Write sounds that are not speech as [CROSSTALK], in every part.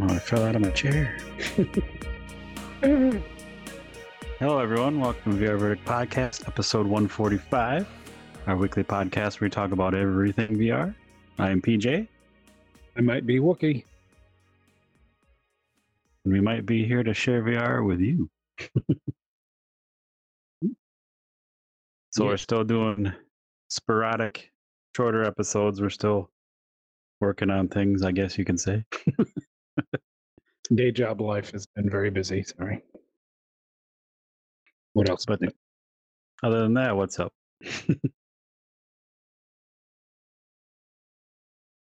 I fell out of my chair. [LAUGHS] Hello, everyone. Welcome to VR Verdict Podcast, episode 145, our weekly podcast where we talk about everything VR. I am PJ, I might be Wookiee. And we might be here to share VR with you. so we're still doing sporadic, shorter episodes. We're still working on things, I guess you can say. Day job life has been very busy. Sorry. What else? But other than that, what's up?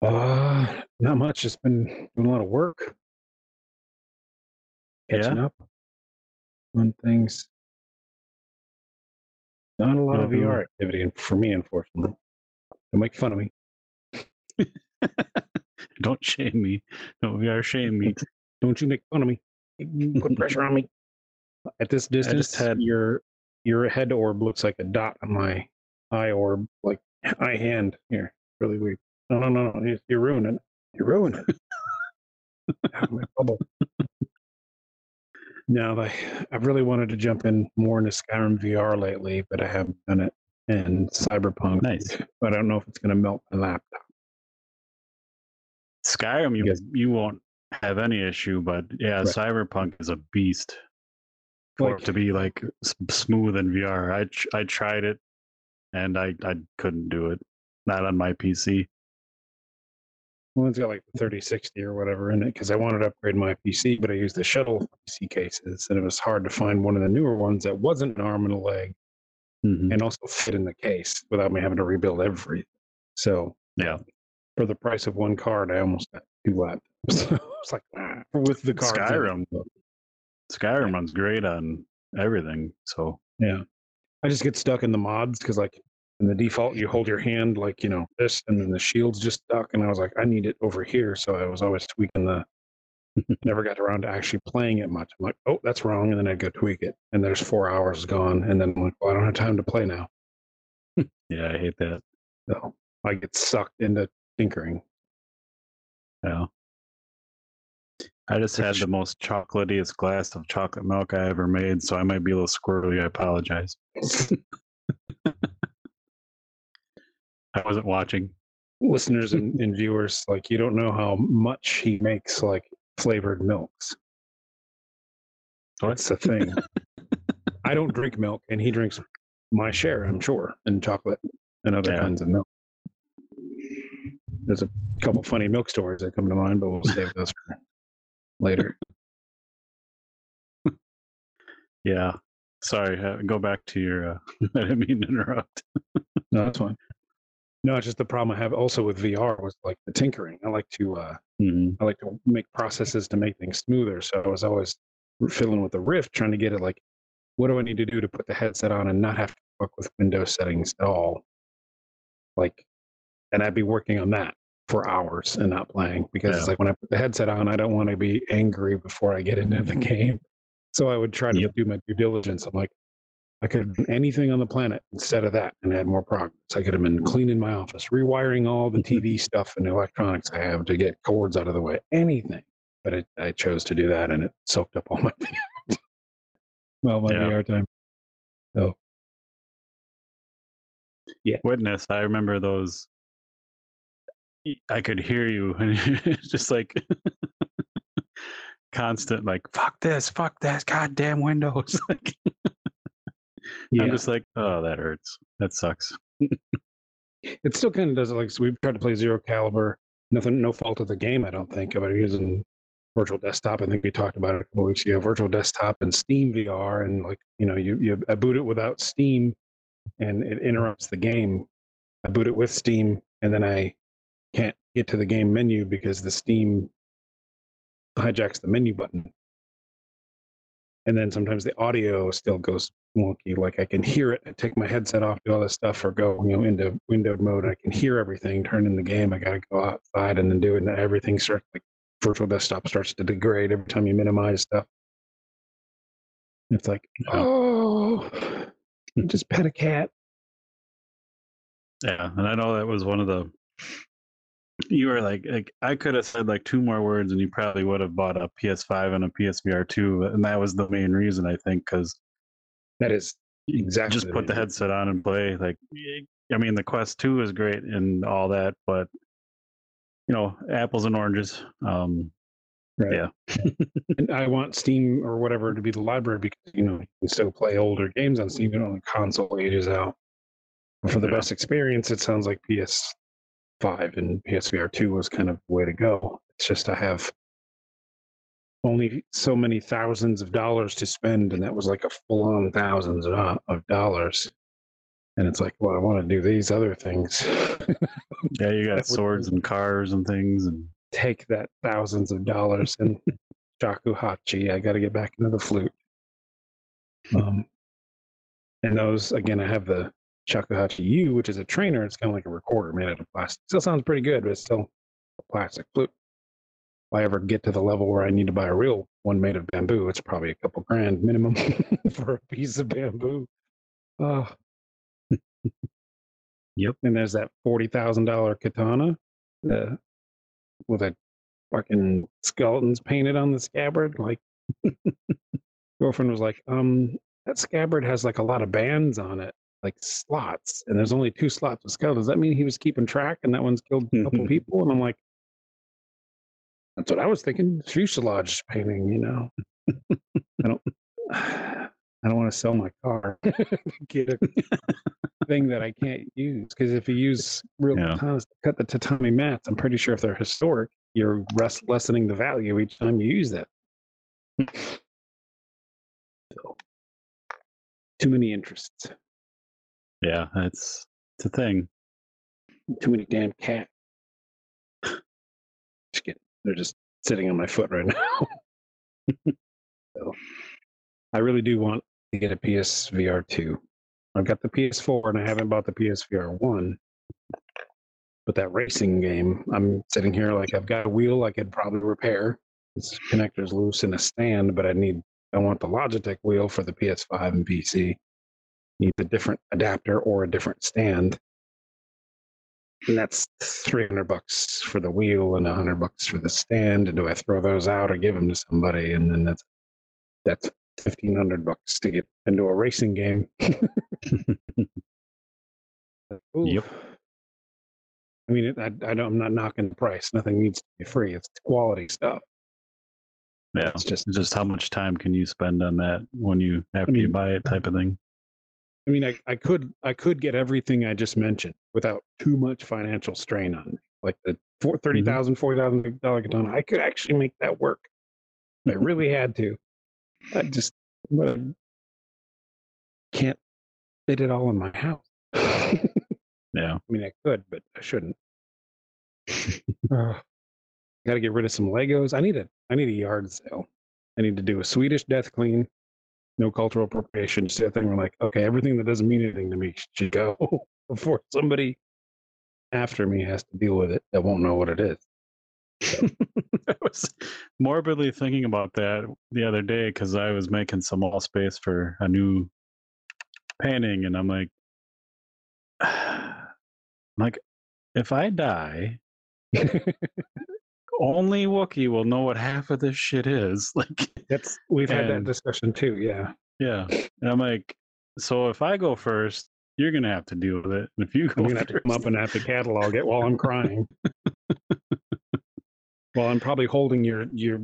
uh, not much. Just been doing a lot of work, catching Yeah? up on things. Not a lot of Mhm. VR activity and for me, unfortunately. Don't make fun of me. [LAUGHS] Don't shame me. Don't VR shame me. [LAUGHS] Don't you make fun of me. Put pressure on me. At this distance, had- your your head orb looks like a dot on my eye orb, like [LAUGHS] eye hand here. Really weird. No, no, no, no. you- You're ruining it. You're ruining it. My bubble. No, I, I've really wanted to jump in more into Skyrim VR lately, but I haven't done it. And Cyberpunk, Nice. but I don't know if it's going to melt my laptop. Skyrim, you Yes. you won't have any issue, but yeah, Right. Cyberpunk is a beast. For Like- it to be like s- smooth in VR, I I tried it, and I I couldn't do it. Not on my PC. It's got like the 3060 or whatever in it because I wanted to upgrade my PC, but I used the shuttle PC cases, and it was hard to find one of the newer ones that wasn't an arm and a leg Mhm. and also fit in the case without me having to rebuild everything. So, Yeah. for the price of one card, I almost got two laptops. [LAUGHS] So it's like ah, with the card. Skyrim. Skyrim runs great on everything. So Yeah, I just get stuck in the mods because like in the default, you hold your hand like you know this, and then the shield's just stuck, and I was like, I need it over here, so I was always tweaking the. [LAUGHS] Never got around to actually playing it much. I'm like, oh, that's wrong, and then I'd go tweak it, and there's four hours gone, and then I'm like, well, I don't have time to play now. [LAUGHS] yeah, I hate that. So I get sucked into tinkering. Yeah. I just had the most chocolatiest glass of chocolate milk I ever made, so I might be a little squirrely. I apologize. [LAUGHS] I wasn't watching. Listeners and, and viewers, like you don't know how much he makes like flavored milks. That's the thing. I don't drink milk, and he drinks my share, I'm sure, and chocolate and other Yeah. kinds of milk. There's a couple funny milk stories that come to mind, but we'll save those for later. [LAUGHS] Yeah. Sorry. Uh, go back to your. Uh, [LAUGHS] I didn't mean to interrupt. No, that's fine. No, it's just the problem I have also with VR was like the tinkering. I like to uh, Mhm. I like to make processes to make things smoother. So I was always fiddling with the Rift, trying to get it like, what do I need to do to put the headset on and not have to fuck with Windows settings at all? Like, and I'd be working on that for hours and not playing because it's like when I put the headset on, I don't want to be angry before I get into the [LAUGHS] game. So I would try to Yep. do my due diligence. I'm like, I could have done anything on the planet instead of that and had more progress. I could have been cleaning my office, rewiring all the TV stuff and electronics I have to get cords out of the way, anything. But it, I chose to do that and it soaked up all [LAUGHS] my [LAUGHS] well, my Yeah. VR time. So yeah. Witness. I remember those. I could hear you, and it's [LAUGHS] just like constant, like "fuck this, fuck that, goddamn Windows." like, yeah, I'm just like, "Oh, that hurts. That sucks." [LAUGHS] it still kind of does it. Like so we've tried to play Zero Caliber. Nothing, no fault of the game. I don't think about using virtual desktop. I think we talked about it a couple weeks ago. Virtual desktop and Steam VR, and like you know, you you I boot it without Steam, and it interrupts the game. I boot it with Steam, and then I can't get to the game menu because the Steam hijacks the menu button. And then sometimes the audio still goes wonky. Like I can hear it. I take my headset off, do all this stuff, or go you know into windowed mode. I can hear everything. Turn in the game. I got to go outside and then do it, and everything starts like virtual desktop starts to degrade every time you minimize stuff. It's like, oh, just pet a cat. Yeah, and I know that was one of the. You were like, like I could have said like two more words, and you probably would have bought a PS5 and a PSVR two, and that was the main reason I think because That is Exactly just put the headset on and play. Like, I mean, the Quest two is great and all that, but you know, apples and oranges. Um, right. Yeah. [LAUGHS] and I want Steam or whatever to be the library because you know you can still play older games on Steam. You know, the console ages out. For the Yeah. best experience, it sounds like PS5 and PSVR 2 was kind of the way to go. It's just I have only so many thousands of dollars to spend, and that was like a full-on thousands of, of dollars. And it's like, well, I want to do these other things. [LAUGHS] yeah, you got swords and cars and things, and Take that thousands of dollars and shakuhachi. I got to get back into the flute. Um, and those again, I have the shakuhachi Yuu, which is a trainer. It's kind of like a recorder made out of plastic. Still sounds pretty good, but it's still a plastic flute. If I ever get to the level where I need to buy a real one made of bamboo, it's probably a couple grand minimum [LAUGHS] for a piece of bamboo. Oh. Yep. And there's that forty thousand dollar katana, uh, with a fucking skeletons painted on the scabbard. Like, [LAUGHS] girlfriend was like, um, that scabbard has like a lot of bands on it, like slots, and there's only two slots with skeletons. Does that mean he was keeping track and that one's killed a couple [LAUGHS] people? And I'm like, that's what I was thinking. Fuselage painting, you know. I don't. [SIGHS] I don't want to sell my car. [LAUGHS] Get a thing that I can't use because if you use real Yeah. katanas to cut the tatami mats, I'm pretty sure if they're historic, you're res- lessening the value each time you use that. [LAUGHS] so, too many interests. Yeah, it's it's a thing. Too many damn cats. Just kidding. They're just sitting on my foot right [LAUGHS] now. so, I really do want to get a PSVR 2. I've got the PS4 and I haven't bought the PSVR 1. But that racing game, I'm sitting here like I've got a wheel I could probably repair. This connector's loose in a stand, but I need I want the Logitech wheel for the PS5 and PC. Needs a different adapter or a different stand. And that's 300 bucks for the wheel and 100 bucks for the stand. And do I throw those out or give them to somebody? And then that's that's 1500 bucks to get into a racing game. [LAUGHS] Yep. I mean, it, I, I don't, I'm not knocking the price. Nothing needs to be free. It's quality stuff. Yeah, It's just, just how much time can you spend on that when you after you mean- buy it, type of thing. I mean, I, I could, I could get everything I just mentioned without too much financial strain on me. Like the four, thirty mm-hmm. thousand, forty thousand dollar katana. I could actually make that work. I really had to. I just can't fit it all in my house. [LAUGHS] Yeah, I mean, I could, but I shouldn't. [LAUGHS] Got to get rid of some Legos. I need a, I need a yard sale. I need to do a Swedish death clean. No cultural appropriation. Just a thing. We're like, okay, everything that doesn't mean anything to me [LAUGHS] should go [LAUGHS] before somebody after me has to deal with it that won't know what it is. [LAUGHS] I was morbidly thinking about that the other day because I was making some wall space for a new painting, and I'm like, [SIGHS] I'm like, if I die, only Wookiee will know what half of this shit is. [LAUGHS] Like, That's we've had that discussion too. Yeah. yeah, and I'm like, so if I go first, you're gonna have to deal with it. And if you go I'm gonna have to come up and have to catalog it while I'm crying. [LAUGHS] while I'm probably holding your your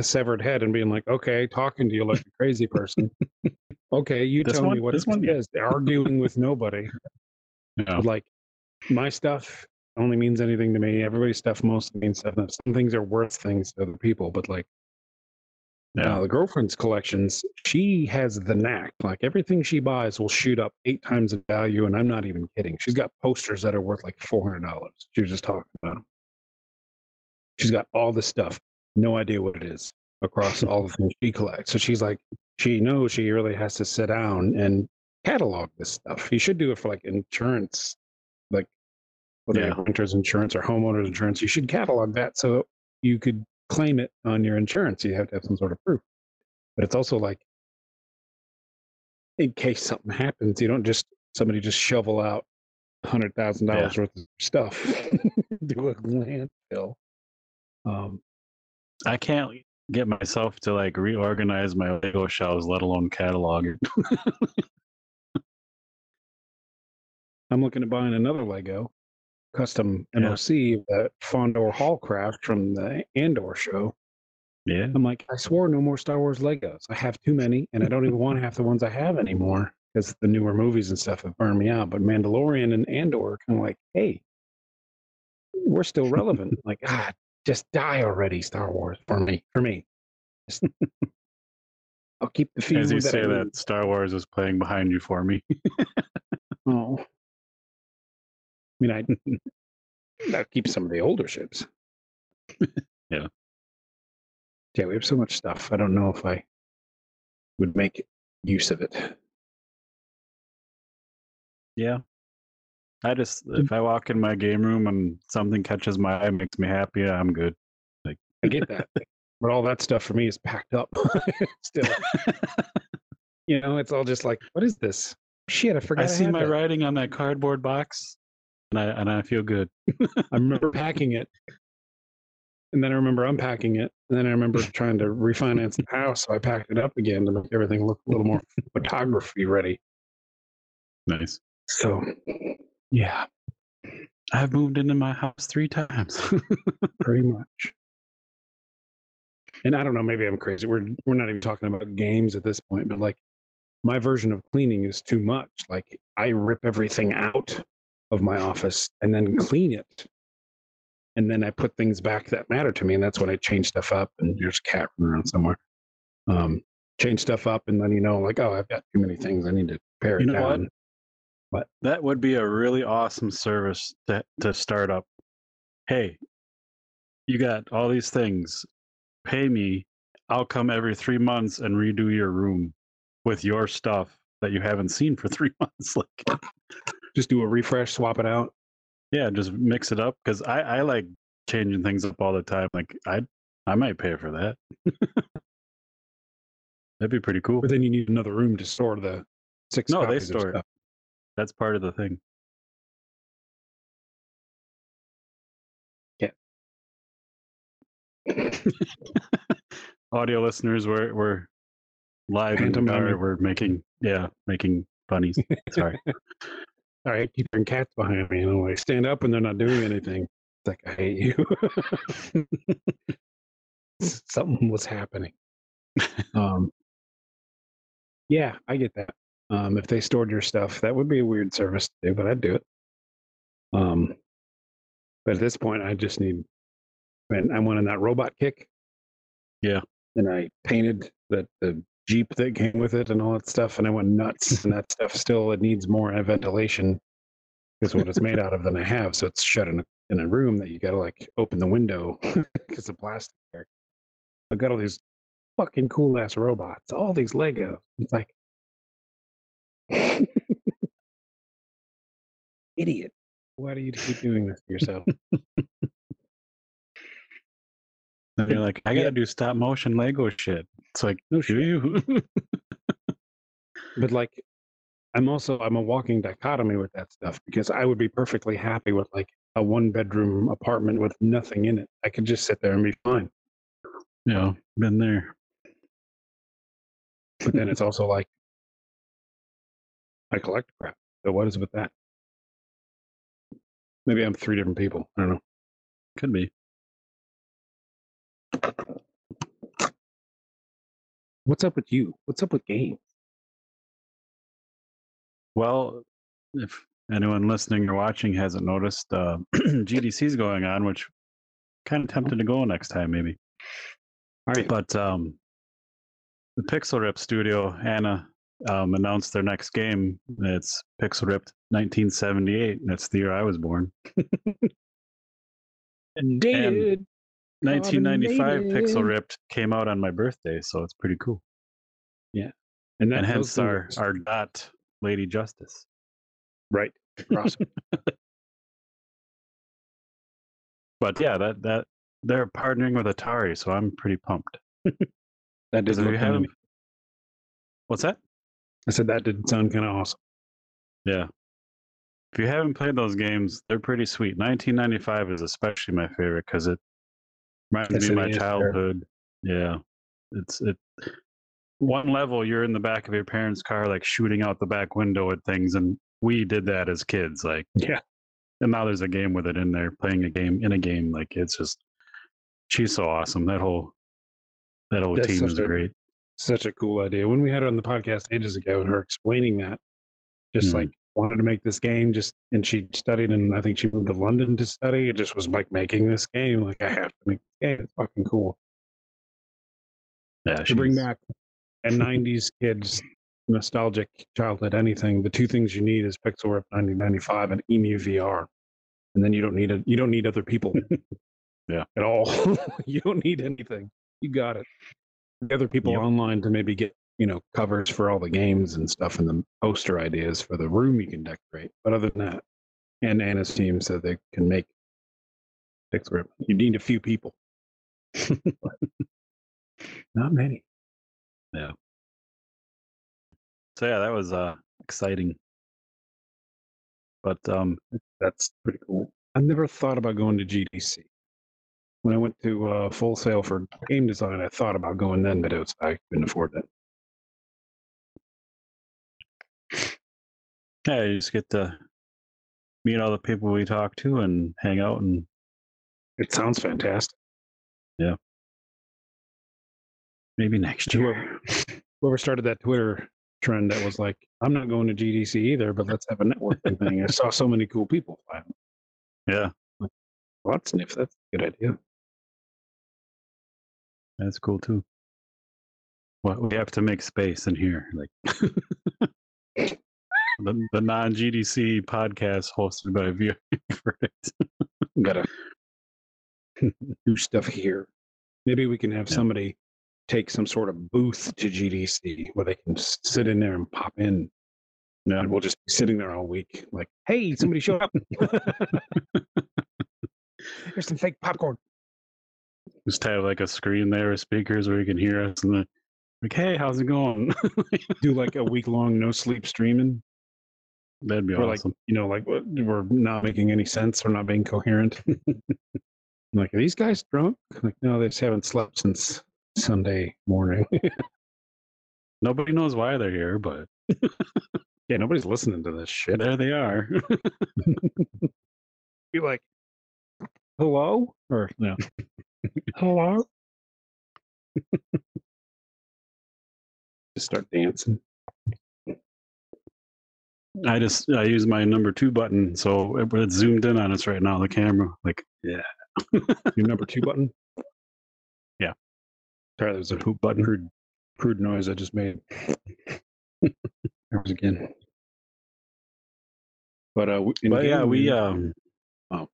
severed head and being like, okay, talking to you like a crazy person. [LAUGHS] okay, you This tell me what this one, one is. Arguing with nobody. Like my stuff only means anything to me. Everybody's stuff mostly means stuff. Some things are worth things to other people, but like yeah, uh, the girlfriend's collections, she has the knack. Like everything she buys will shoot up eight times in value, and I'm not even kidding. She's got posters that are worth like four hundred dollars. She was just talking about them. She's got all this stuff, no idea what it is across [LAUGHS] all the things she collects. So she's like, she knows she really has to sit down and catalog this stuff. You should do it for like insurance, like whether you Yeah. have renters insurance or homeowners insurance. You should catalog that so you could claim it on your insurance, you have to have some sort of proof. But it's also like, in case something happens, you don't just somebody just shovel out hundred thousand dollars worth of stuff [LAUGHS] to a landfill. Um, I can't get myself to like reorganize my Lego shelves, let alone catalog it. [LAUGHS] I'm looking at buying another Lego custom Yeah. MOC, that Fondor Haulcraft from the Andor show. yeah. I'm like, I swore no more Star Wars Legos. I have too many, and I don't even want half the ones I have anymore because the newer movies and stuff have burned me out. But Mandalorian and Andor are kind of like, hey, we're still relevant. [LAUGHS] like, ah, just die already, Star Wars for me. For me, [LAUGHS] I'll keep the few As you that say that, Star Wars is playing behind you for me. [LAUGHS] Oh, mean, I [LAUGHS] I'll keep some of the older ships. Yeah. Yeah, we have so much stuff. I don't know if I would make use of it. Yeah. I just Mm. if I walk in my game room and something catches my eye, makes me happy, I'm good. Like I get that. but all that stuff for me is packed up [LAUGHS] still. [LAUGHS] You know, it's all just like, what is this? Shit, I forgot. I see had my that. writing on that cardboard box, and I and I feel good. [LAUGHS] I remember packing it. And then I remember unpacking it. And then I remember [LAUGHS] trying to refinance the house. So I packed it up again to make everything look a little more photography ready. Nice. So, yeah, I've moved into my house three times. [LAUGHS] pretty much. And I don't know, maybe I'm crazy. We're we're not even talking about games at this point, but like my version of cleaning is too much. Like I rip everything out of my office and then clean it. And then I put things back that matter to me. And that's when I change stuff up and there's a cat running around somewhere. Um, change stuff up and then you know, like, oh, I've got too many things. I need to pare it You know what? down. that would be a really awesome service to to start up. Hey, you got all these things. Pay me. I'll come every three months and redo your room with your stuff that you haven't seen for [LAUGHS] three months. Like, Just do a refresh, swap it out. yeah, just mix it up because I I like changing things up all the time. Like, I I might pay for that. [LAUGHS] That'd be pretty cool. But then you need another room to store the six. No, they store it. That's part of the thing. Yeah. [LAUGHS] Audio listeners, we're we're live in the car. We're making yeah, making funnies. Sorry. [LAUGHS] All right, keep hearing cats behind me. And I'm like, stand up and they're not doing anything. It's like, I hate you. [LAUGHS] Something was happening. Um, yeah, I get that. Um, if they stored your stuff, that would be a weird service to do, but I'd do it. Um, but at this point, I just need, and I went on that robot kick. Yeah. And I painted the, the Jeep that came with it and all that stuff, and I went nuts. and that stuff still, it needs more ventilation because what it's made out of than I have. So it's shut in a, in a room that you got to like open the window [LAUGHS] because of plastic there. I've got all these fucking cool ass robots, all these Legos. It's like, [LAUGHS] idiot. Why do you keep doing this to yourself? And you're like, I gotta do stop motion Lego shit. It's like, No shit. you? But like, I'm also I'm a walking dichotomy with that stuff because I would be perfectly happy with like a one bedroom apartment with nothing in it. I could just sit there and be fine. you know, been there. But then it's also like I collect crap. So what is with that? Maybe I'm three different people. I don't know. Could be. What's up with you? What's up with games? Well, if anyone listening or watching hasn't noticed, uh, [CLEARS THROAT] GDC's going on, which kind of tempted to go next time, maybe. All right. But um, the Pixel Rip studio, Ana, um, announced their next game. It's Pixel Ripped 1978. That's the year I was born. [LAUGHS] Dated. 1995 Pixel Ripped came out on my birthday, so it's pretty cool. And, that, and hence our, our dot Lady Justice. right. [LAUGHS] But yeah, that that they're partnering with Atari, so I'm pretty pumped. [LAUGHS] That Because did if you look kind of. what's that? I said that didn't sound kind of awesome. Yeah. If you haven't played those games, they're pretty sweet. 1995 is especially my favorite because it reminds Yes, me of my childhood. Yeah, it's it. One level, you're in the back of your parents' car, like shooting out the back window at things, and we did that as kids. Like, Yeah. and now there's a game with it in there, playing a game in a game. Like, it's just she's so awesome. That whole that whole That's team is a- great. Such a cool idea. When we had her on the podcast ages ago and her explaining that, just Mhm. like wanted to make this game, just and she studied and I think she moved to London to study. It just was like making this game. Like I have to make this game. It's fucking cool. Yeah, to bring back a 90s kids nostalgic childhood anything the two things you need is pixel rip nineteen ninety five and EmuVR and then you don't need it you don't need other people [LAUGHS] Yeah. at all [LAUGHS] you don't need anything you got it the other people Yep. online to maybe get you know covers for all the games and stuff and the poster ideas for the room you can decorate but other than that and ana's team so they can make pixel rip you need a few people [LAUGHS] not many Yeah. So yeah, that was uh exciting. But um, That's pretty cool. I never thought about going to GDC. When I went to uh, Full Sail for game design, I thought about going then, but it was I couldn't afford it. Yeah, you just get to meet all the people we talk to and hang out and It sounds fantastic. Yeah. Maybe next year. Whoever, started that Twitter trend that was like, I'm not going to GDC either, but let's have a networking [LAUGHS] thing. I saw so many cool people. Yeah, Well, that's if that's a good idea. that's cool too. Well, we have to make space in here, like [LAUGHS] the, the non GDC podcast hosted by VR Verdict. Gotta do stuff here. Maybe we can have Yeah. somebody take some sort of booth to GDC where they can sit in there and pop in Yeah, and we'll just be sitting there all week, like, "Hey, somebody show up! [LAUGHS] Here's some fake popcorn." just have like a screen there with speakers where you can hear us and then like, hey, how's it going? [LAUGHS] Do like a week long no sleep streaming, That'd be like awesome. you know, like we're not making any sense, we're not being coherent. [LAUGHS] like, are these guys drunk? Like, no, they just haven't slept since Sunday morning. [LAUGHS] Nobody knows why they're here, but [LAUGHS] yeah, nobody's listening to this shit. there they are. Be like, "Hello," or no, "Hello." Just start dancing. I just I use my number two button, so it- it's zoomed in on us right now. The camera, like, yeah, [LAUGHS] Your number two button. Yeah. Sorry, there was a hoop button. Crude, crude noise I just made. there was again. But uh, w- in but yeah, we um, Oh.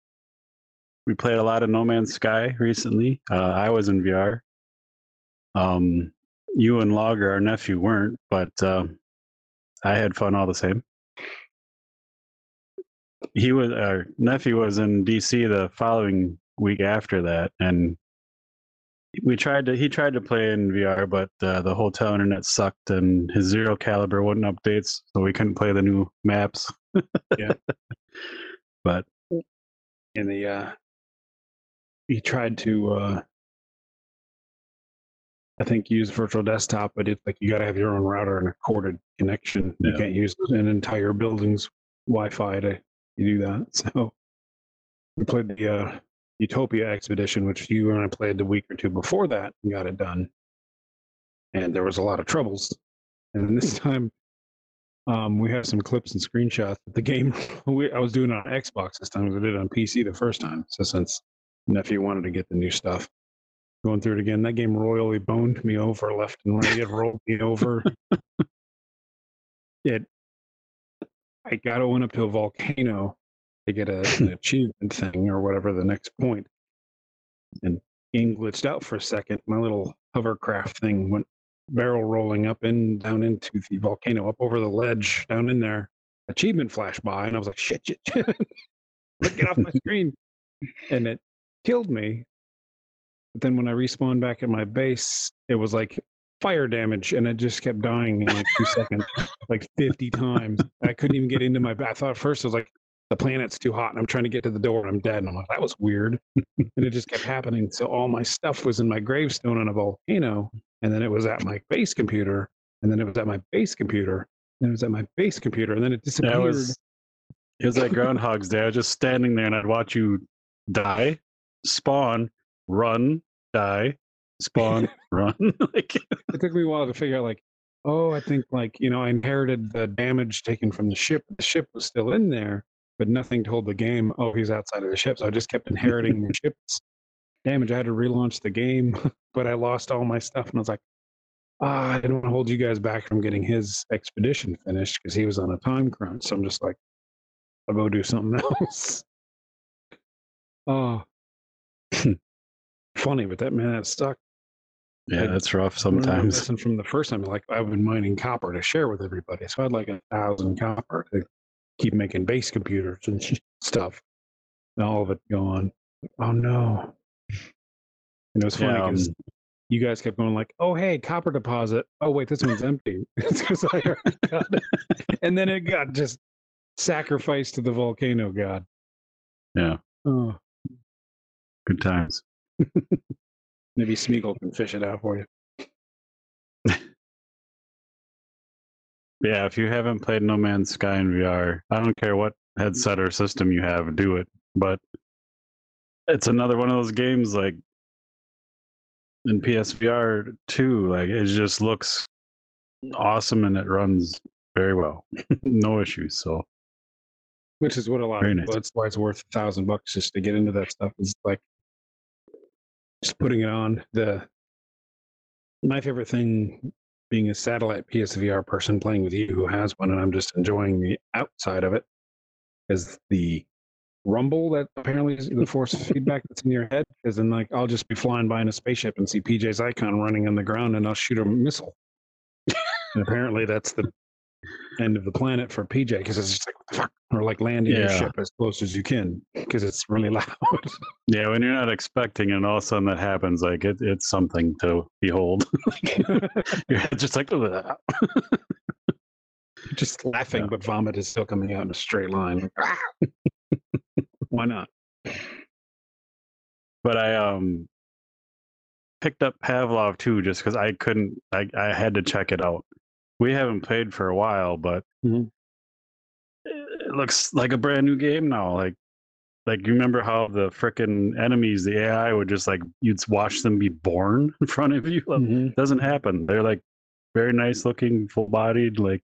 we played a lot of No Man's Sky recently. Uh, I was in VR. Um, you and Logger, our nephew, weren't, but um, I had fun all the same. He was our nephew was in DC the following week after that, and we tried to he tried to play in VR, but uh, the hotel internet sucked and his zero caliber wouldn't updates, so we couldn't play the new maps. [LAUGHS] Yeah. but in the uh he tried to uh I think use virtual desktop, but it's like you gotta have your own router and a corded connection. You can't use an entire building's Wi-Fi to do that. So we played the uh Utopia expedition, which you and I played the week or two before that and got it done. And there was a lot of troubles. And this [LAUGHS] time um, we have some clips and screenshots. Of the game [LAUGHS] we, I was doing it on Xbox this time. I did it on PC the first time. So since nephew wanted to get the new stuff, going through it again, that game royally boned me over left and right. It rolled me over. [LAUGHS] It. I got to went up to a volcano to get a, an [LAUGHS] achievement thing or whatever the next point, and game glitched out for a second. My little hovercraft thing went barrel rolling up and down into the volcano, up over the ledge, down in there. Achievement flashed by, and I was like, shit, shit, [LAUGHS] shit. Get off my screen. And it killed me. But then when I respawned back at my base, it was like fire damage, and it just kept dying in like two [LAUGHS] seconds, like fifty times. I couldn't even get into my. I thought at first it was like the planet's too hot, and I'm trying to get to the door, and I'm dead. And I'm like, that was weird, [LAUGHS] and it just kept happening. So all my stuff was in my gravestone on a volcano, and then it was at my base computer, and then it was at my base computer, and it was at my base computer, and then it disappeared. Was it was like Groundhog's Day. I was just standing there and I'd watch you die, spawn, run, die, spawn, [LAUGHS] [LAUGHS] run. like it took me a while to figure out like oh i think like you know i inherited the damage taken from the ship. The ship was still in there but nothing told the game. Oh he's outside of the ship so i just kept inheriting the [LAUGHS] ship's damage. I had to relaunch the game but i lost all my stuff and i was like ah, i didn't want to hold you guys back from getting his expedition finished because he was on a time crunch so i'm just like i'll go do something else. Oh. Funny but that man that stuck yeah, I- that's rough I learned my sometimes. lesson from the first time. Like I've been mining copper to share with everybody, so I had like a thousand copper to keep making base computers and stuff. And all of it gone. Oh no! And it was funny Yeah, because um, you guys kept going like, "Oh hey, copper deposit. Oh wait, this one's empty." [LAUGHS] it's because I got. And then it got just sacrificed to the volcano god. Yeah. Oh, Good times. [LAUGHS] maybe Smeagol can fish it out for you. Yeah, if you haven't played No Man's Sky in VR, I don't care what headset or system you have, do it. But it's another one of those games like in PSVR 2, like it just looks awesome and it runs very well. [LAUGHS] no issues. So which is what a lot Very of nice. that's why it's worth a thousand bucks just to get into that stuff is like just putting it on. The my favorite thing being a satellite psvr person playing with you who has one and i'm just enjoying the outside of it is the rumble that apparently is the force feedback that's in your head is in like i'll just be flying by in a spaceship and see pj's icon running on the ground and i'll shoot a missile. And apparently that's the end of the planet for PJ because it's just like what the fuck, or like landing your ship as close as you can because it's really [LAUGHS] loud. yeah, when you're not expecting it and all of a sudden that happens, like it, it's something to behold. [LAUGHS] [LAUGHS] Your head's just like, just laughing, Yeah. but vomit is still coming out in a straight line. Why not? but I um picked up Pavlov too just because I couldn't I, I had to check it out. We haven't played for a while, but Mhm. it looks like a brand new game now. Like like you remember how the frickin' enemies, the AI would just like you'd watch them be born [LAUGHS] in front of you. Like, Mhm. doesn't happen. They're like very nice looking, full bodied, like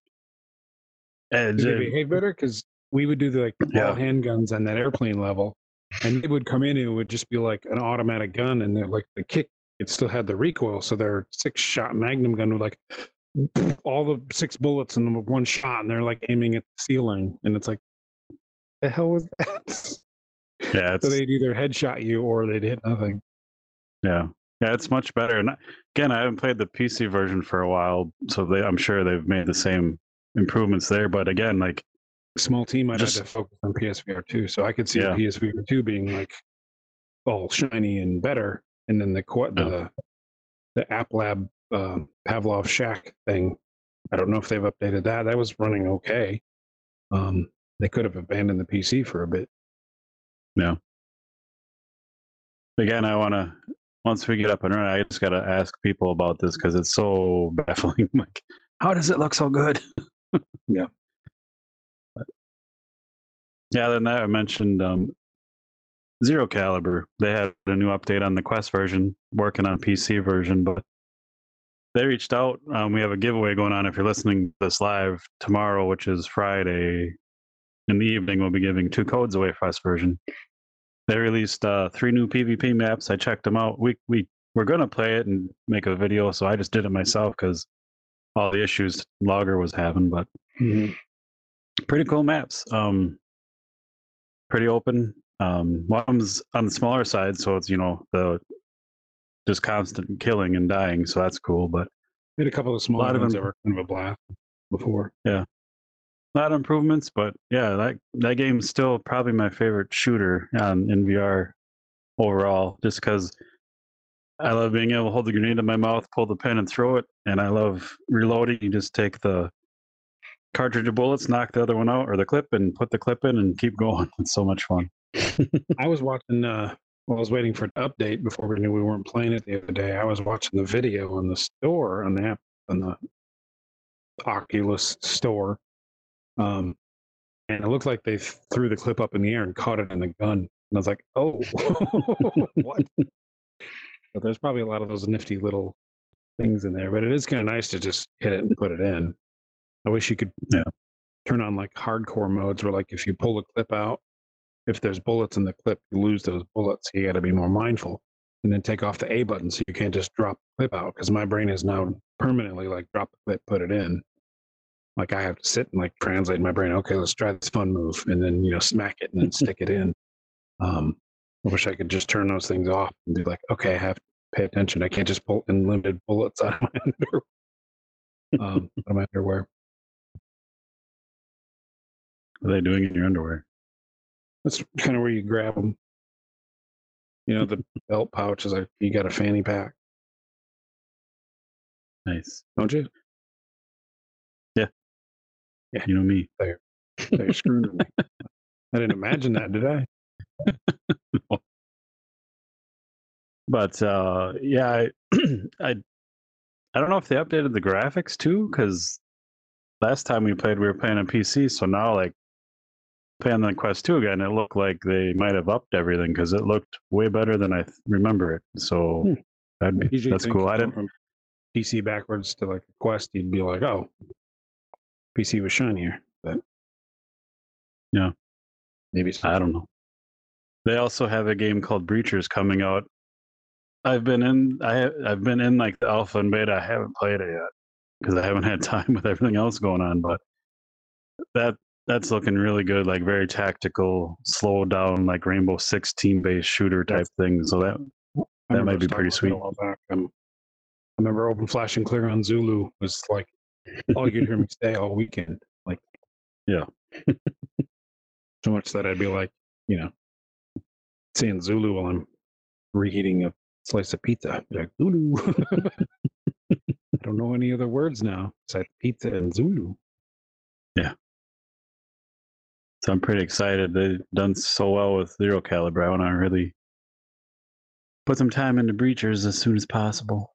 and they behave better? Because we would do the like Yeah. all handguns on that airplane level, and it would come in and it would just be like an automatic gun, and they're like the kick, it still had the recoil, so their six shot Magnum gun would like all the six bullets in one shot, and they're like aiming at the ceiling, and it's like, the hell was that? yeah, [LAUGHS] it's so they'd either headshot you or they'd hit nothing. Yeah, yeah, it's much better. And again, I haven't played the PC version for a while, so they, I'm sure they've made the same improvements there. But again, like, Small team, I'd Just- have to focus on PSVR two, so I could see Yeah. PSVR two being like all shiny and better, and then the qu- Yeah. the the App Lab uh, Pavlov Shack thing. I don't know if they've updated that. That was running okay. Um, they could have abandoned the PC for a bit. No. Again, I want to once we get up and running, I just got to ask people about this because it's so [LAUGHS] baffling. like, how does it look so good? [LAUGHS] Yeah. But- yeah. Then that I mentioned um, Zero Caliber. They had a new update on the Quest version, working on PC version, but they reached out. Um, we have a giveaway going on. If you're listening to this live tomorrow, which is Friday in the evening, we'll be giving two codes away for Quest version. They released uh, three new PvP maps. I checked them out. We we were gonna play it and make a video, so I just did it myself because all the issues Logger was having. But pretty cool maps. Um, pretty open. Um, one of them's on the smaller side, so it's you know the just constant killing and dying, so that's cool. But Did a couple of small lot of ones them- that were kind of a blast before. Yeah, a lot of improvements. But yeah, that that game's still probably my favorite shooter um, in VR overall, just because I love being able to hold the grenade in my mouth, pull the pin, and throw it. And I love reloading. You just take the cartridge of bullets, knock the other one out, or the clip, and put the clip in, and keep [LAUGHS] going. It's so much fun. I was watching. Uh, I was waiting for an update before we knew we weren't playing it the other day. I was watching the video on the store on the app on the Oculus store, um, and it looked like they threw the clip up in the air and caught it in the gun. And I was like, "Oh, [LAUGHS] what?" But there's probably a lot of those nifty little things in there. But it is kind of nice to just hit it and put it in. I wish you could Yeah. turn on like hardcore modes where, like, if you pull the clip out, if there's bullets in the clip, you lose those bullets. You got to be more mindful. And then take off the A button so you can't just drop the clip out because my brain is now permanently like drop the clip, put it in. Like I have to sit and like translate in my brain. Okay, let's try this fun move, and then you know smack it and then stick it in. Um, I wish I could just turn those things off and be like, okay, I have to pay attention. I can't just pull unlimited bullets out of my [LAUGHS] underwear. um, out of my underwear. What are they doing in your underwear? That's kind of where you grab them. You know, the belt pouch is like you got a fanny pack, Nice. don't you? Yeah. Yeah, you know me. They're screwing me. I didn't imagine that, did I? [LAUGHS] But uh, yeah, I, [CLEARS THROAT] I I don't know if they updated the graphics too, because last time we played, we were playing on PC. So now, like playing on Quest Two again, it looked like they might have upped everything because it looked way better than I th- remember it. So Hmm. that'd be, that's think cool. I didn't. from PC backwards to like a Quest, you'd be like, oh, PC was shinier, but Yeah. maybe it's I don't know. They also have a game called Breachers coming out. I've been in. I ha- I've been in like the alpha and beta. I haven't played it yet because I haven't had [LAUGHS] time with everything else going on. But that that's looking really good. Like very tactical, slow down, like Rainbow Six team based shooter type thing. So that that might be pretty sweet. about that A while back. Um, I remember Open Flash and Clear on Zulu was like all you'd hear me [LAUGHS] say all weekend. Like, Yeah. [LAUGHS] so much that I'd be like, you know, saying Zulu while I'm reheating a slice of pizza. Like Zulu. [LAUGHS] I don't know any other words now besides pizza and Zulu. So I'm pretty excited. They've done so well with Zero Caliber. I want to really put some time into Breachers as soon as possible.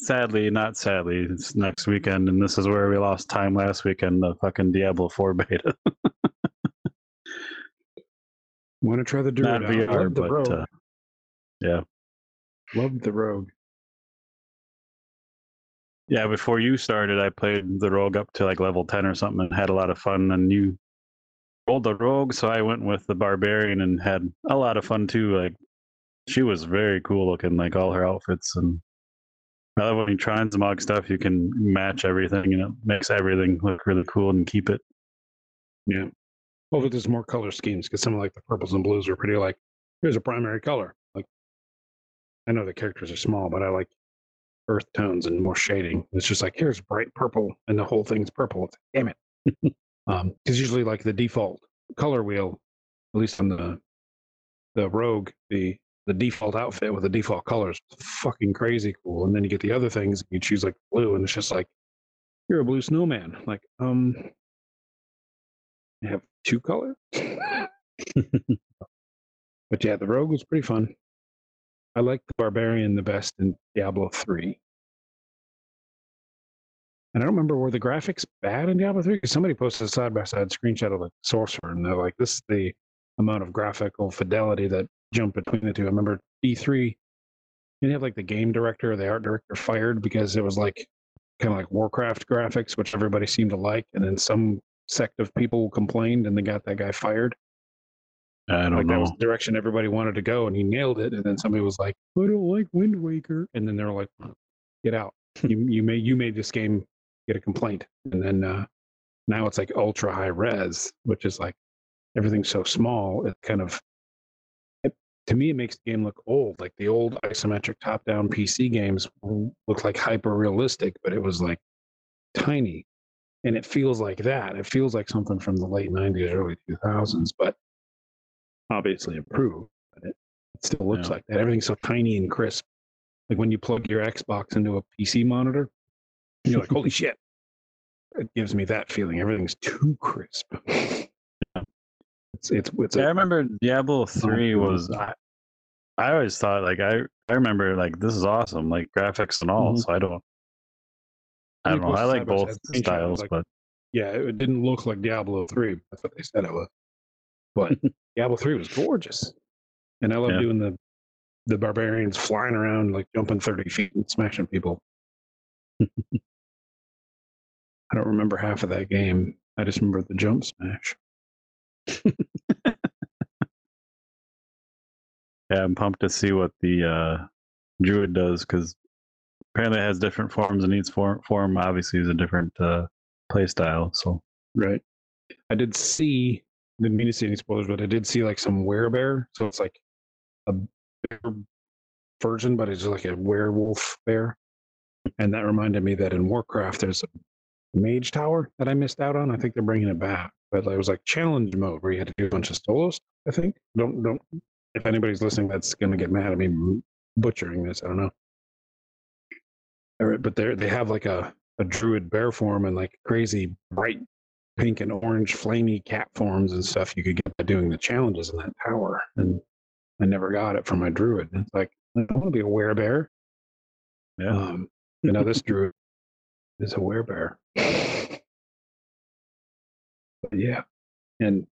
Sadly, not sadly, it's next weekend, and this is where we lost time last weekend. The fucking Diablo 4 [LAUGHS] beta. Want to try the Not Druid? out. VR, but Rogue. uh, yeah, Love the Rogue. Yeah. Before you started, I played the Rogue up to like level 10 or something, and had a lot of fun. And you rolled the Rogue, so I went with the Barbarian and had a lot of fun too. Like she was very cool looking, like all her outfits and I love when you try and smog stuff, you can match everything and it makes everything look really cool and keep it. Yeah. Hopefully, there's more color schemes because some of like the purples and blues are pretty like, here's a primary color. Like, I know the characters are small, but I like earth tones and more shading. It's just like, here's bright purple and the whole thing's purple. It's damn it. [LAUGHS] um, because usually like the default color wheel, at least on the the rogue, the the default outfit with the default colors, fucking crazy cool. And then you get the other things, you choose like blue, and it's just like, you're a blue snowman. Like, um, I have two colors. [LAUGHS] but yeah, the rogue was pretty fun. I like the barbarian the best in Diablo 3. And I don't remember were the graphics bad in Diablo 3? Because somebody posted a side by side screenshot of the sorcerer, and they're like, this is the amount of graphical fidelity that jumped between the two. I remember D3 didn't have like the game director or the art director fired because it was like kind of like Warcraft graphics, which everybody seemed to like. And then some sect of people complained and they got that guy fired. I don't like that was the direction everybody wanted to go, and he nailed it. And then somebody was like, "I don't like Wind Waker," and then they're like, "Get out! [LAUGHS] you you made you made this game get a complaint." And then uh, now it's like ultra high res, which is like everything's so small. It kind of it, to me it makes the game look old. Like the old isometric top down PC games look like hyper realistic, but it was like tiny. And it feels like that. It feels like something from the late 90s, early 2000s, but obviously improved. But it, still looks Yeah. like that. Everything's so tiny and crisp. Like when you plug your Xbox into a PC monitor, you're like, holy [LAUGHS] shit. It gives me that feeling. Everything's too crisp. [LAUGHS] It's it's it's Yeah, I a, remember Diablo three was. I, I always thought like I I remember like this is awesome like graphics and all. Mhm. So I don't. I don't know. I like both styles, like- but yeah, it didn't look like Diablo three. That's what they said it was. But [LAUGHS] Diablo three was gorgeous, and I love Yeah. doing the the barbarians flying around like jumping thirty feet and smashing people. [LAUGHS] I don't remember half of that game. I just remember the jump smash. [LAUGHS] yeah, I'm pumped to see what the uh, druid does because apparently it has different forms and each form form obviously is a different uh, play style. So Right. I did see didn't mean to see any spoilers, but I did see like some werebear. So it's like a version, but it's like a werewolf bear. And that reminded me that in Warcraft there's a mage tower that I missed out on. I think they're bringing it back. But it was like challenge mode where you had to do a bunch of solo stuff, I think. Don't don't if anybody's listening that's gonna get mad at me butchering this, I don't know. All right, But they they have like a, a druid bear form and like crazy bright pink and orange flamey cat forms and stuff you could get by doing the challenges in that tower. And I never got it for my druid. And it's like, I don't want to be a werebear. yeah, Um, you know, this druid is a werebear. [LAUGHS] But yeah. And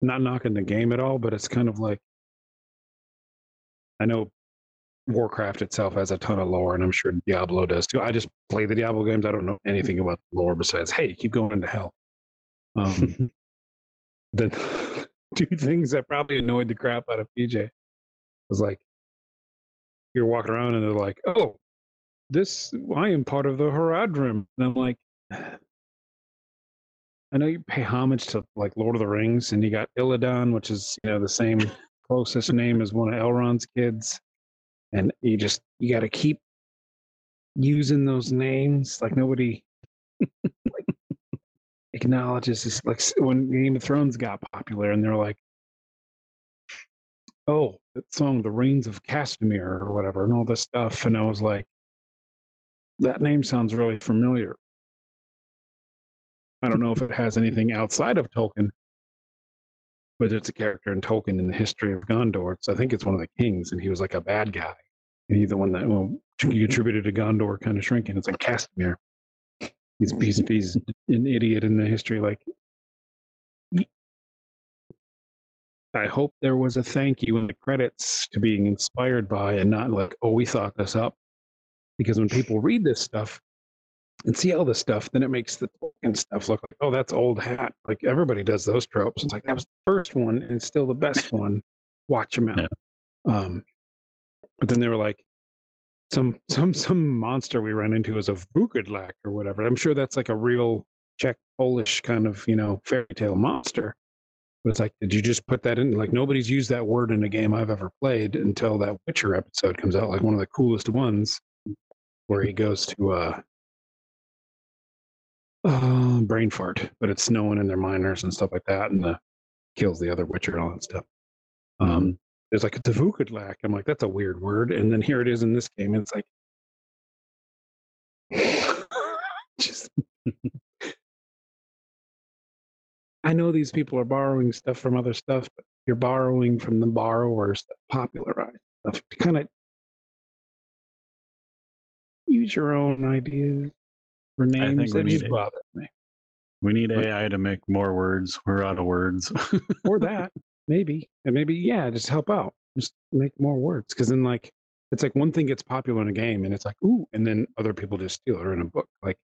not knocking the game at all, but it's kind of like I know Warcraft itself has a ton of lore, and I'm sure Diablo does too. I just play the Diablo games. I don't know anything about the lore besides, hey, keep going to hell. Um, [LAUGHS] the [LAUGHS] two things that probably annoyed the crap out of PJ was like, you're walking around and they're like, oh, this, I am part of the Haradrim. And I'm like, I know you pay homage to like Lord of the Rings, and you got Illidan, which is you know the same [LAUGHS] closest name as one of Elrond's kids, and you just you got to keep using those names. Like nobody like, acknowledges this. Like when Game of Thrones got popular, and they're like, "Oh, that song, The Rains of Castamere, or whatever," and all this stuff, and I was like, "That name sounds really familiar." I don't know if it has anything outside of Tolkien, but it's a character in Tolkien in the history of Gondor. So I think it's one of the kings, and he was like a bad guy. And he's the one that well, contributed to Gondor kind of shrinking. It's like Castamere. He's, he's, he's an idiot in the history. Like, I hope there was a thank you in the credits to being inspired by and not like, oh, we thought this up. Because when people read this stuff, and see all this stuff, then it makes the Tolkien stuff look like, oh, that's old hat. Like everybody does those tropes. It's like that was the first one and it's still the best one. Watch them out. Yeah. Um, but then they were like, some some some monster we ran into is a Vukadlak or whatever. I'm sure that's like a real Czech Polish kind of you know fairy tale monster. But it's like, did you just put that in? Like nobody's used that word in a game I've ever played until that Witcher episode comes out. Like one of the coolest ones, where he goes to uh uh, brain fart, but it's snowing in their miners and stuff like that, and the kills the other Witcher and all that stuff. Um, there's like a Tavukadlak. I'm like, that's a weird word, and then here it is in this game, it's like, [LAUGHS] just. I know these people are borrowing stuff from other stuff, but you're borrowing from the borrowers that popularized stuff to kind of use your own ideas for think names. we That need me. we need? AI to make more words. We're out of words. [LAUGHS] or that maybe and maybe yeah just help out just make more words because then like it's like one thing gets popular in a game and it's like ooh and then other people just steal it or in a book like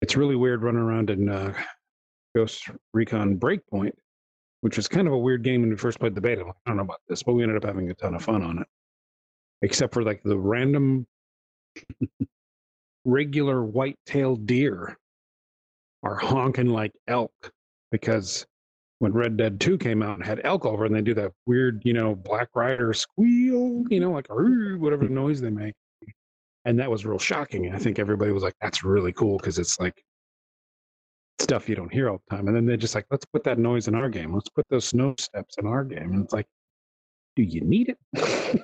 it's really weird running around in uh, ghost recon breakpoint which was kind of a weird game when we first played the beta like, i don't know about this but we ended up having a ton of fun on it except for like the random regular white-tailed deer are honking like elk because when Red Dead 2 came out and had elk over and they do that weird, you know, black rider squeal, you know, like whatever mm-hmm. noise they make. And that was real shocking. And I think everybody was like, that's really cool because it's like stuff you don't hear all the time. And then they're just like, let's put that noise in our game. Let's put those snow steps in our game. And it's like, do you need it?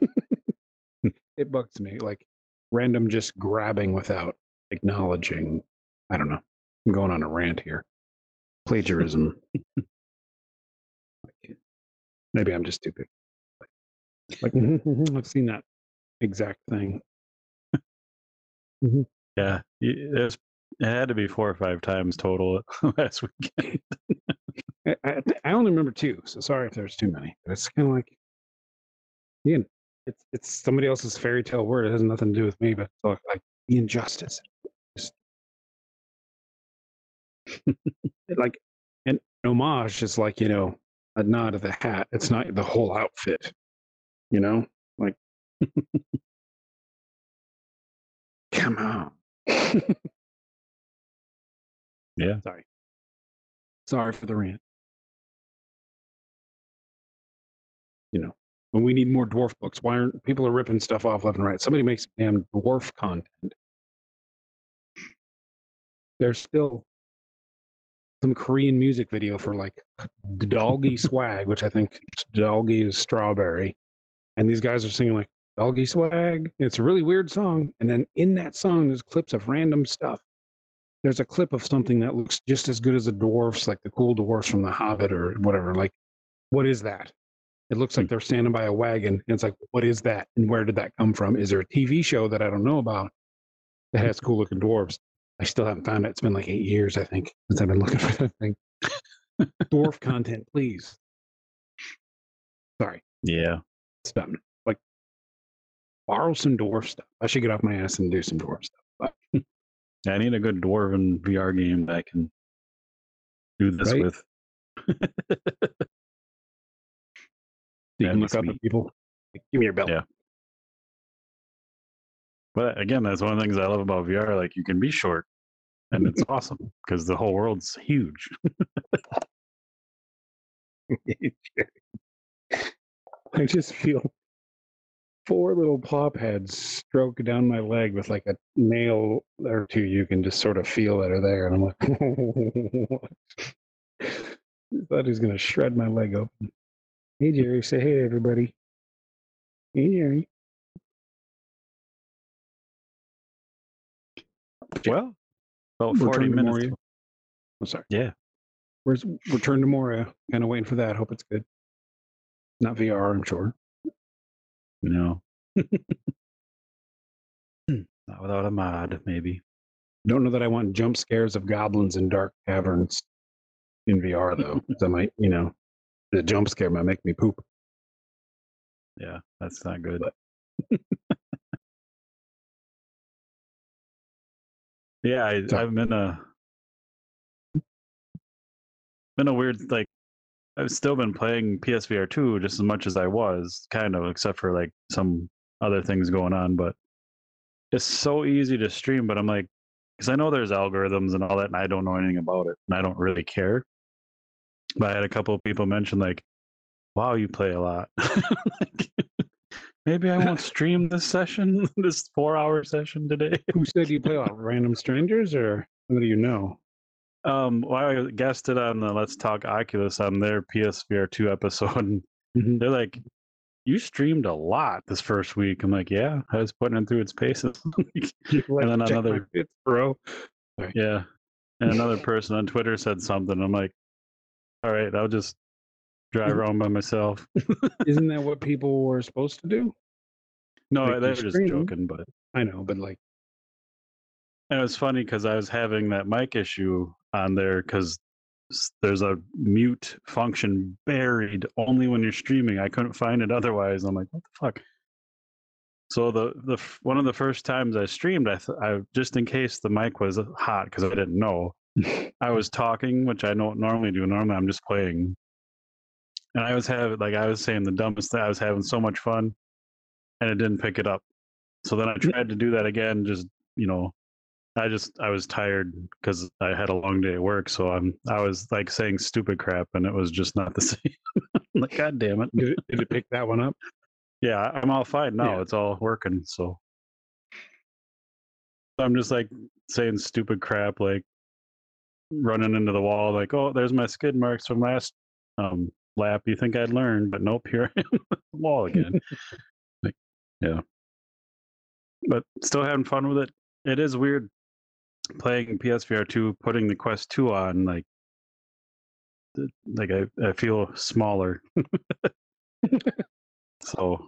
[LAUGHS] it bugs me. Like random just grabbing without acknowledging. I don't know. I'm going on a rant here. Plagiarism. Maybe I'm just stupid. Like [LAUGHS] I've seen that exact thing. Mm-hmm. Yeah, y- there's it had to be four or five times total [LAUGHS] last weekend. [LAUGHS] I, I, I only remember two, so sorry if there's too many. But it's kind of like, again, it's it's somebody else's fairy tale word. It has nothing to do with me, but it's like, like the injustice. [LAUGHS] Like an homage is like you know a nod of the hat. It's not the whole outfit. You know, like [LAUGHS] come on. [LAUGHS] Yeah. Sorry. Sorry for the rant. When we need more dwarf books, why aren't people are ripping stuff off left and right? Somebody makes damn dwarf content. There's still some Korean music video for like Doggy Swag, which I think Doggy is strawberry. And these guys are singing like Doggy Swag. It's a really weird song. And then in that song, there's clips of random stuff. There's a clip of something that looks just as good as the dwarfs, like the cool dwarfs from The Hobbit or whatever. Like, what is that? It looks like hmm. they're standing by a wagon. And it's like, what is that? And where did that come from? Is there a TV show that I don't know about that hmm. has cool looking dwarves? I still haven't found it. It's been like eight years, I think, since I've been [LAUGHS] looking for that thing. Dwarf content, please. Sorry, Yeah. stop. Like, borrow some dwarf stuff. I should get off my ass and do some dwarf stuff. [LAUGHS] I need a good dwarven VR game that I can do this Right? with. [LAUGHS] you can look up at people. Like, Give me your belt. Yeah. But again, that's one of the things I love about VR. Like you can be short, and it's [LAUGHS] awesome because the whole world's huge. [LAUGHS] I just feel four little plop heads stroke down my leg with like a nail or two you can just sort of feel that are there. And I'm like, [LAUGHS] thought he's going to shred my leg open. Hey, Jerry. Say hey, everybody. Hey, Jerry. Well, about Return forty minutes. Moria. I'm sorry. Yeah. Where's Return to Moria? Kind of waiting for that. Hope it's good. Not VR, I'm sure. No. [LAUGHS] Not without a mod, maybe. Don't know that I want jump scares of goblins in dark caverns in VR though. [LAUGHS] 'cause I might, you know, the jump scare might make me poop. Yeah, that's not good. Yeah, I, I've been a been a weird like. I've still been playing PSVR two just as much as I was, kind of, except for like some other things going on. But it's so easy to stream. But I'm like, because I know there's algorithms and all that, and I don't know anything about it, and I don't really care. But I had a couple of people mention like, "Wow, you play a lot." [LAUGHS] Like, Maybe I won't [LAUGHS] stream this session, [LAUGHS] this four-hour session today. Who said you play a lot? random strangers or somebody you know? Um, well, I guessed it on the Let's Talk Oculus on their PSVR two episode. And Mhm. they're like, "You streamed a lot this first week." I'm like, "Yeah, I was putting it through its paces." Like then to check my another- bro. yeah, and another person on Twitter said something. I'm like, "All right, I'll just drive around by myself." Isn't that what people were supposed to do? No, Like, they were just joking, but I know, but like, And it was funny because I was having that mic issue on there because there's a mute function buried only when you're streaming. I couldn't find it otherwise. I'm like, what the fuck? So the the one of the first times I streamed, I th- I just in case the mic was hot because I didn't know, I was talking, which I don't normally do. Normally I'm just playing, and I was having like I was saying the dumbest thing. I was having so much fun, and it didn't pick it up. So then I tried to do that again, just you know, I just I was tired because I had a long day at work, so I'm I was like saying stupid crap, and it was just not the [LAUGHS] same. Like, God damn it! did it, did it pick that one up? Yeah, I'm all fine now. Yeah. It's all working. So I'm just like saying stupid crap, like running into the wall, like, oh, there's my skid marks from last um lap. You think I'd learn, but nope, here I am [LAUGHS] at the wall again. [LAUGHS] like, yeah. But still having fun with it. It is weird playing PSVR two, putting the Quest two on. Like, like I, I feel smaller. [LAUGHS] so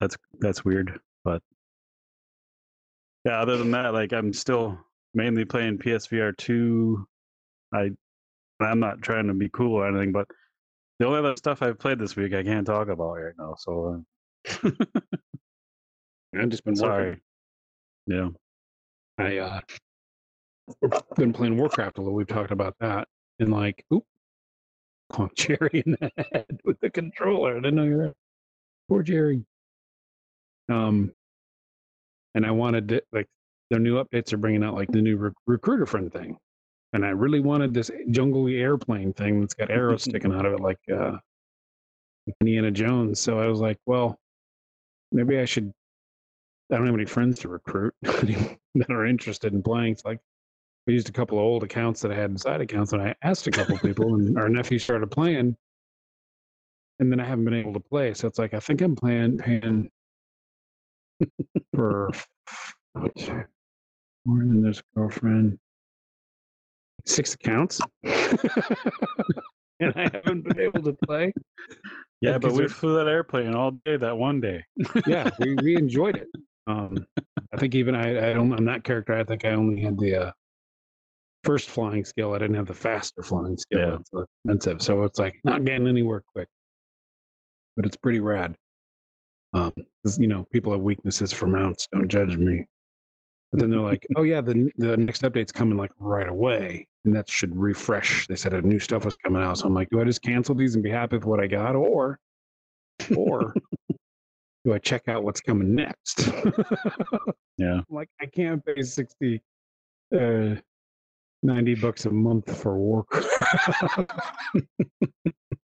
that's that's weird. But yeah, other than that, like I'm still mainly playing PSVR two. I I'm not trying to be cool or anything, but the only other stuff I've played this week I can't talk about right now. So uh, I've just [LAUGHS] been working. sorry. Yeah. I uh been playing Warcraft a little. We've talked about that. And like, oop, clunk [LAUGHS] Jerry in the head with the controller. I didn't know you were poor Jerry. Um and I wanted to like their new updates are bringing out like the new rec- recruiter friend thing. And I really wanted this jungly airplane thing that's got arrows [LAUGHS] sticking out of it like uh Indiana Jones. So I was like, well, maybe I should I don't have any friends to recruit [LAUGHS] that are interested in playing. So like I used a couple of old accounts that I had inside accounts and I asked a couple of people and our nephew started playing and then I haven't been able to play. So it's like I think I'm playing paying [LAUGHS] for more than this girlfriend. Six accounts. [LAUGHS] and I haven't been able to play. Yeah, but we flew that airplane all day that one day. yeah, we, we enjoyed it. [LAUGHS] Um, I think even I, I don't, on that character, I think I only had the uh, first flying skill. I didn't have the faster flying skill. Yeah. It's expensive, so it's like not getting anywhere quick. But it's pretty rad. Um, you know, people have weaknesses for mounts. Don't judge me. But then they're like, "Oh yeah, the the next update's coming like right away, and that should refresh." They said a new stuff was coming out, so I'm like, "Do I just cancel these and be happy with what I got, or, or do I check out what's coming next?" [LAUGHS] Yeah. I'm like, I can't pay 60, uh, 90 bucks a month for Warcraft. [LAUGHS]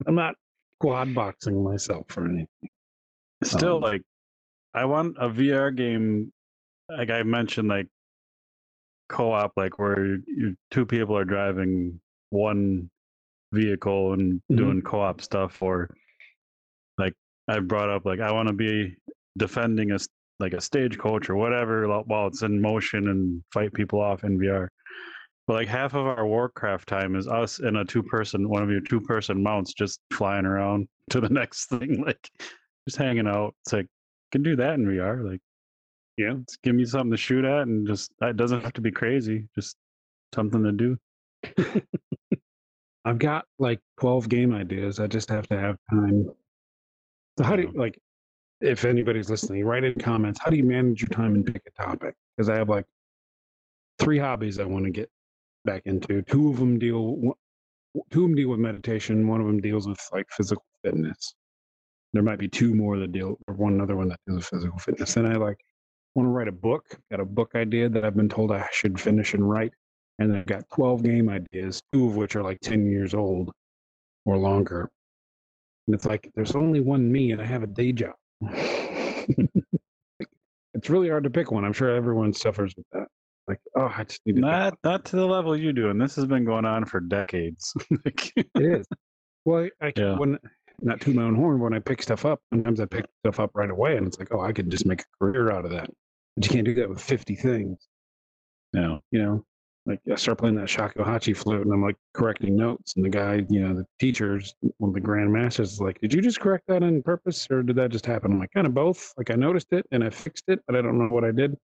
I'm not quad boxing myself for anything. Still, Um, like, I want a VR game. Like I mentioned, like co-op, like where you, two people are driving one vehicle and Mhm. doing co-op stuff, or like I brought up, like I want to be defending a like a stagecoach or whatever while it's in motion and fight people off in VR. But like half of our Warcraft time is us in a two-person, one of your two-person mounts, just flying around [LAUGHS] to the next thing, like just hanging out. It's like can do that in VR. Like, yeah, just give me something to shoot at, and just it doesn't have to be crazy. Just something to do. I've got like 12 game ideas. I just have to have time. So, how do you, like, if anybody's listening, write in comments. How do you manage your time and pick a topic? Because I have like three hobbies I want to get back into. Two of them deal, two of them deal with meditation. One of them deals with like physical fitness. There might be two more that deal, or one other one that deals with physical fitness. And I like want to write a book. Got a book idea that I've been told I should finish and write. And I've got 12 game ideas, two of which are like 10 years old or longer. And it's like, there's only one me and I have a day job. [LAUGHS] it's really hard to pick one. I'm sure everyone suffers with that. Like, oh, I just need to. Not not to the level you do, and this has been going on for decades. [LAUGHS] It is. Well, I, I Yeah. when not to my own horn, when I pick stuff up, sometimes I pick stuff up right away, and it's like, oh, I could just make a career out of that. But you can't do that with 50 things, no, you know. Like I start playing that shakuhachi flute, and I'm like correcting notes, and the guy, you know, the teachers, one of the grand masters, is like, "Did you just correct that on purpose, or did that just happen?" I'm like, kind of both. Like I noticed it and I fixed it, but I don't know what I did. And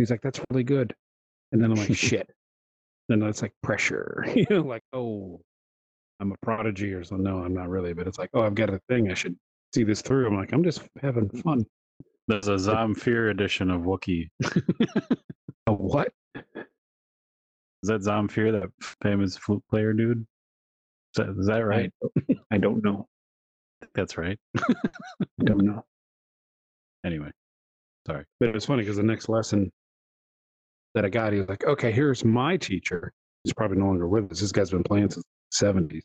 he's like, "That's really good," and then I'm like, [LAUGHS] "Shit." Then it's like pressure, [LAUGHS] you know, like, oh, I'm a prodigy or something. No, I'm not really, but it's like, oh, I've got a thing. I should see this through. I'm like, I'm just having fun. There's a Zamfir edition of Wookiee. [LAUGHS] A what? Is that Zamfir, that famous flute player dude? Is that, is that right? I don't know. That's right. I don't know. Anyway, sorry. But it was funny because the next lesson that I got, he was like, okay, here's my teacher. He's probably no longer with us. This guy's been playing since the 70s.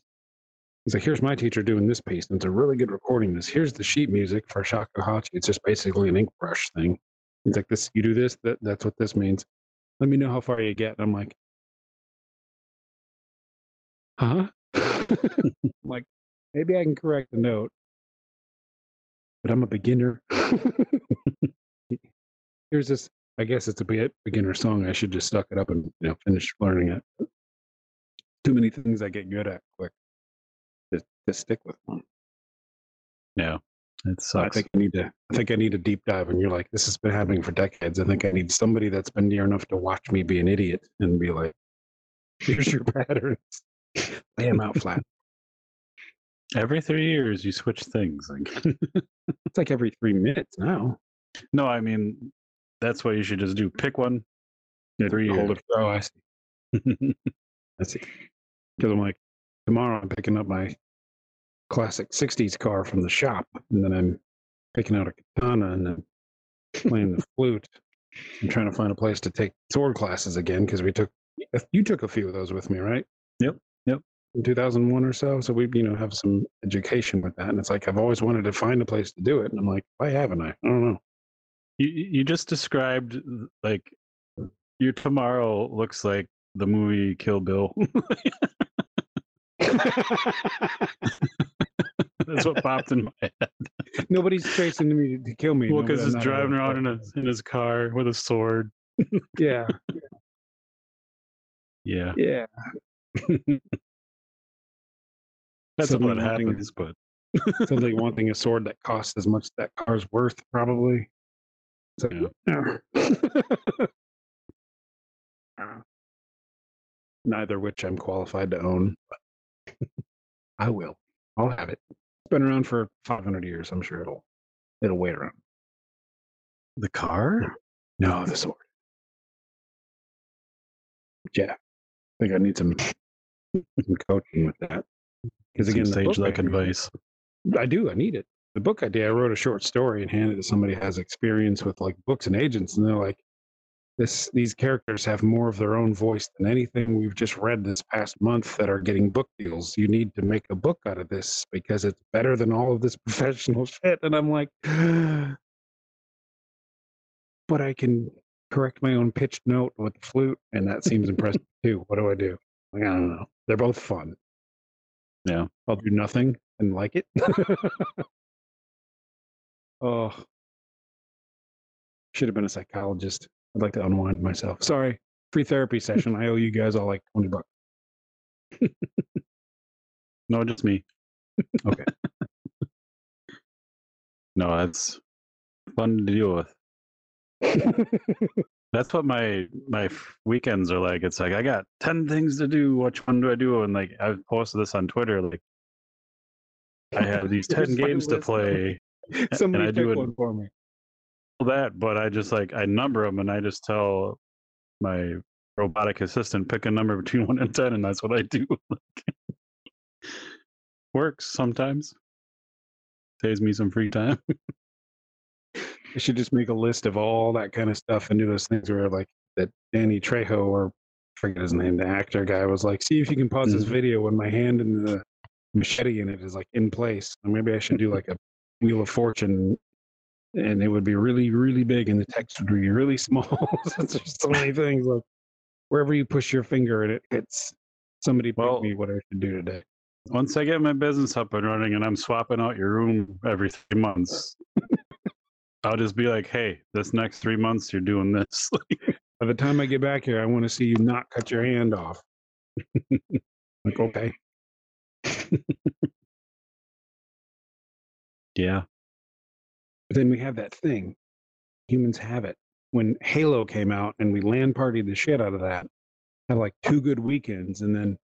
He's like, here's my teacher doing this piece. And it's a really good recording. This here's the sheet music for shakuhachi. It's just basically an ink brush thing. He's like, this, you do this, that, that's what this means. Let me know how far you get. And I'm like, huh? [LAUGHS] Like, maybe I can correct the note, but I'm a beginner. [LAUGHS] Here's this. I guess it's a be- beginner song. I should just suck it up and you know finish learning it. Too many things I get good at quick. Just, just stick with one. Yeah, it So I think I need to. I think I need a deep dive. And you're like, this has been happening for decades. I think I need somebody that's been near enough to watch me be an idiot and be like, [LAUGHS] here's your patterns. Lay them out flat. Every three years, you switch things. Like, [LAUGHS] It's like every three minutes now. no, I mean, that's what you should just do. Pick one. Three Hold years. it. Oh, I see. [LAUGHS] I see. Because I'm like, tomorrow I'm picking up my classic 60s car from the shop. And then I'm picking out a katana and then playing the flute. I'm trying to find a place to take sword classes again because we took, you took a few of those with me, right? Yep, yep. In 2001 or so. So we, you know, have some education with that. And it's like, I've always wanted to find a place to do it. And I'm like, why haven't I? I don't know. you you just described like your tomorrow looks like the movie Kill Bill. [LAUGHS] That's what popped in my head. Nobody's chasing me to kill me. Well, because he's driving around in, a, in his car with a sword. Yeah. Yeah, Yeah. that's Suddenly what wanting- happens. But like wanting a sword that costs as much as that car's worth, probably. So, yeah. Uh, [LAUGHS] Neither which I'm qualified to own, but I will. I'll have it. It's been around for 500 years. I'm sure it'll it'll wait around. the car? No, the sword. Yeah, I think I need some some [LAUGHS] coaching with that. Because again, sage-like advice. I do. I need it. The book idea. I wrote a short story and handed it to somebody who has experience with like books and agents, and they're like, "This these characters have more of their own voice than anything we've just read this past month that are getting book deals. You need to make a book out of this because it's better than all of this [LAUGHS] professional shit." And I'm like, [GASPS] "But I can correct my own pitched note with the flute, and that seems impressive [LAUGHS] too. What do I do? Like, I don't know. They're both fun. Yeah. I'll do nothing and like it. [LAUGHS] oh, should have been a psychologist. I'd like to unwind myself. Sorry, free therapy [LAUGHS] session. I owe you guys all like twenty bucks. [LAUGHS] No, just me. Okay. No, that's fun to deal with. [LAUGHS] That's what my my weekends are like. It's like I got ten things to do. Which one do I do? And like I've posted this on Twitter. Like I have these ten games to play. Somebody I do one for me. That, but I just like I number them and I just tell my robotic assistant pick a number between [LAUGHS] one and ten, and that's what I do. [LAUGHS] Works sometimes. Saves me some free time. [LAUGHS] I should just make a list of all that kind of stuff and do those things where like that Danny Trejo or I forget his name, the actor guy was like, see if you can pause this Mhm. video when my hand and the machete in it is like in place. Or maybe I should do like a Wheel of Fortune and it would be really, really big and the text would be really [LAUGHS] small. Since there's so many things like wherever you push your finger and it hits somebody Well- me what I should do today. Once I get my business up and running and I'm swapping out your room every three months, I'll just be like, hey, this next three months you're doing this. [LAUGHS] By the time I get back here, I want to see you not cut your hand off. [LAUGHS] like, okay. yeah. Then we have that thing. Humans have it. When Halo came out and we LAN partied the shit out of that, had like two good weekends, and then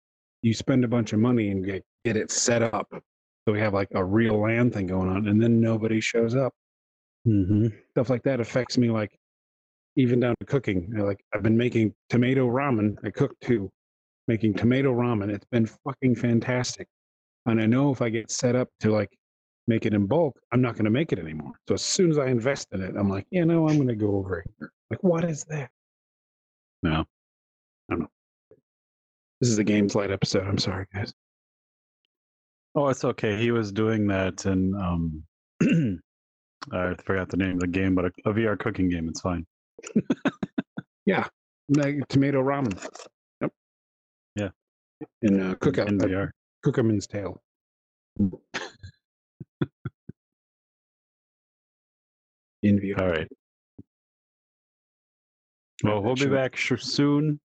you spend a bunch of money and get, get it set up. So we have like a real LAN thing going on, and then nobody shows up. Mm-hmm. Stuff like that affects me like even down to cooking. Like I've been making tomato ramen. I cooked too. Making tomato ramen. It's been fucking fantastic. And I know if I get set up to like make it in bulk, I'm not going to make it anymore. So as soon as I invest in it, I'm like, you know, I'm going to go over here. Like, what is that? No. I don't know. This is a games light episode. I'm sorry, guys. Oh, it's okay. He was doing that and um [CLEARS THROAT] I forgot the name of the game, but a, a VR cooking game. It's fine. yeah, Like tomato ramen. Yep. Yeah. In uh, cookout. in VR. Cookerman's Tale. In VR. All right. Well, we'll be back soon.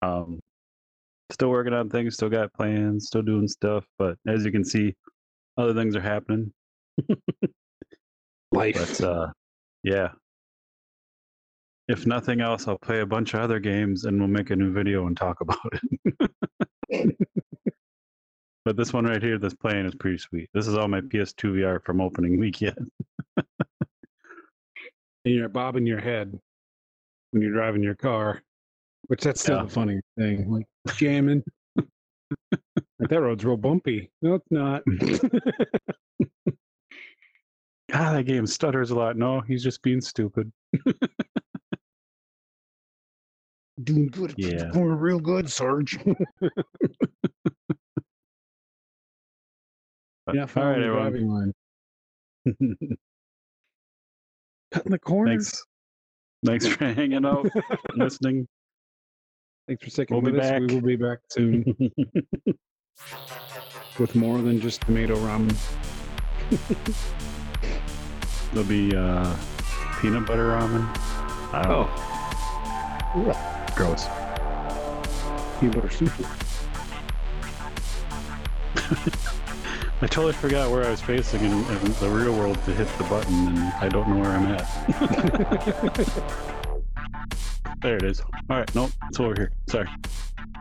Um, still working on things, still got plans, still doing stuff, but as you can see, other things are happening. Life. But uh, yeah. If nothing else, I'll play a bunch of other games and we'll make a new video and talk [LAUGHS] about it. but this one right here that's playing is pretty sweet. This is all my PS2 VR from opening weekend. [LAUGHS] and you're bobbing your head when you're driving your car, which that's still Yeah. the funny thing. Like jamming. [LAUGHS] like that road's real bumpy. No, it's not. [LAUGHS] God, that game stutters a lot. No, he's just being stupid. Doing good. Yeah. Going real good, Sarge. But, yeah, all following right, the everyone. [LAUGHS] Cutting the corner. Thanks. Thanks for hanging out, [LAUGHS] listening. Thanks for sticking We'll be with us. We will be back soon [LAUGHS] with more than just tomato ramen. [LAUGHS] There'll be uh, peanut butter ramen. Oh, know. gross. peanut butter soup. I totally forgot where I was facing in, in the real world to hit the button, and I don't know where I'm at. [LAUGHS] there it is. All right, nope, it's over here. Sorry.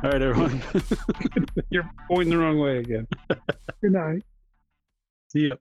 All right, everyone. [LAUGHS] You're pointing the wrong way again. [LAUGHS] Good night. See ya.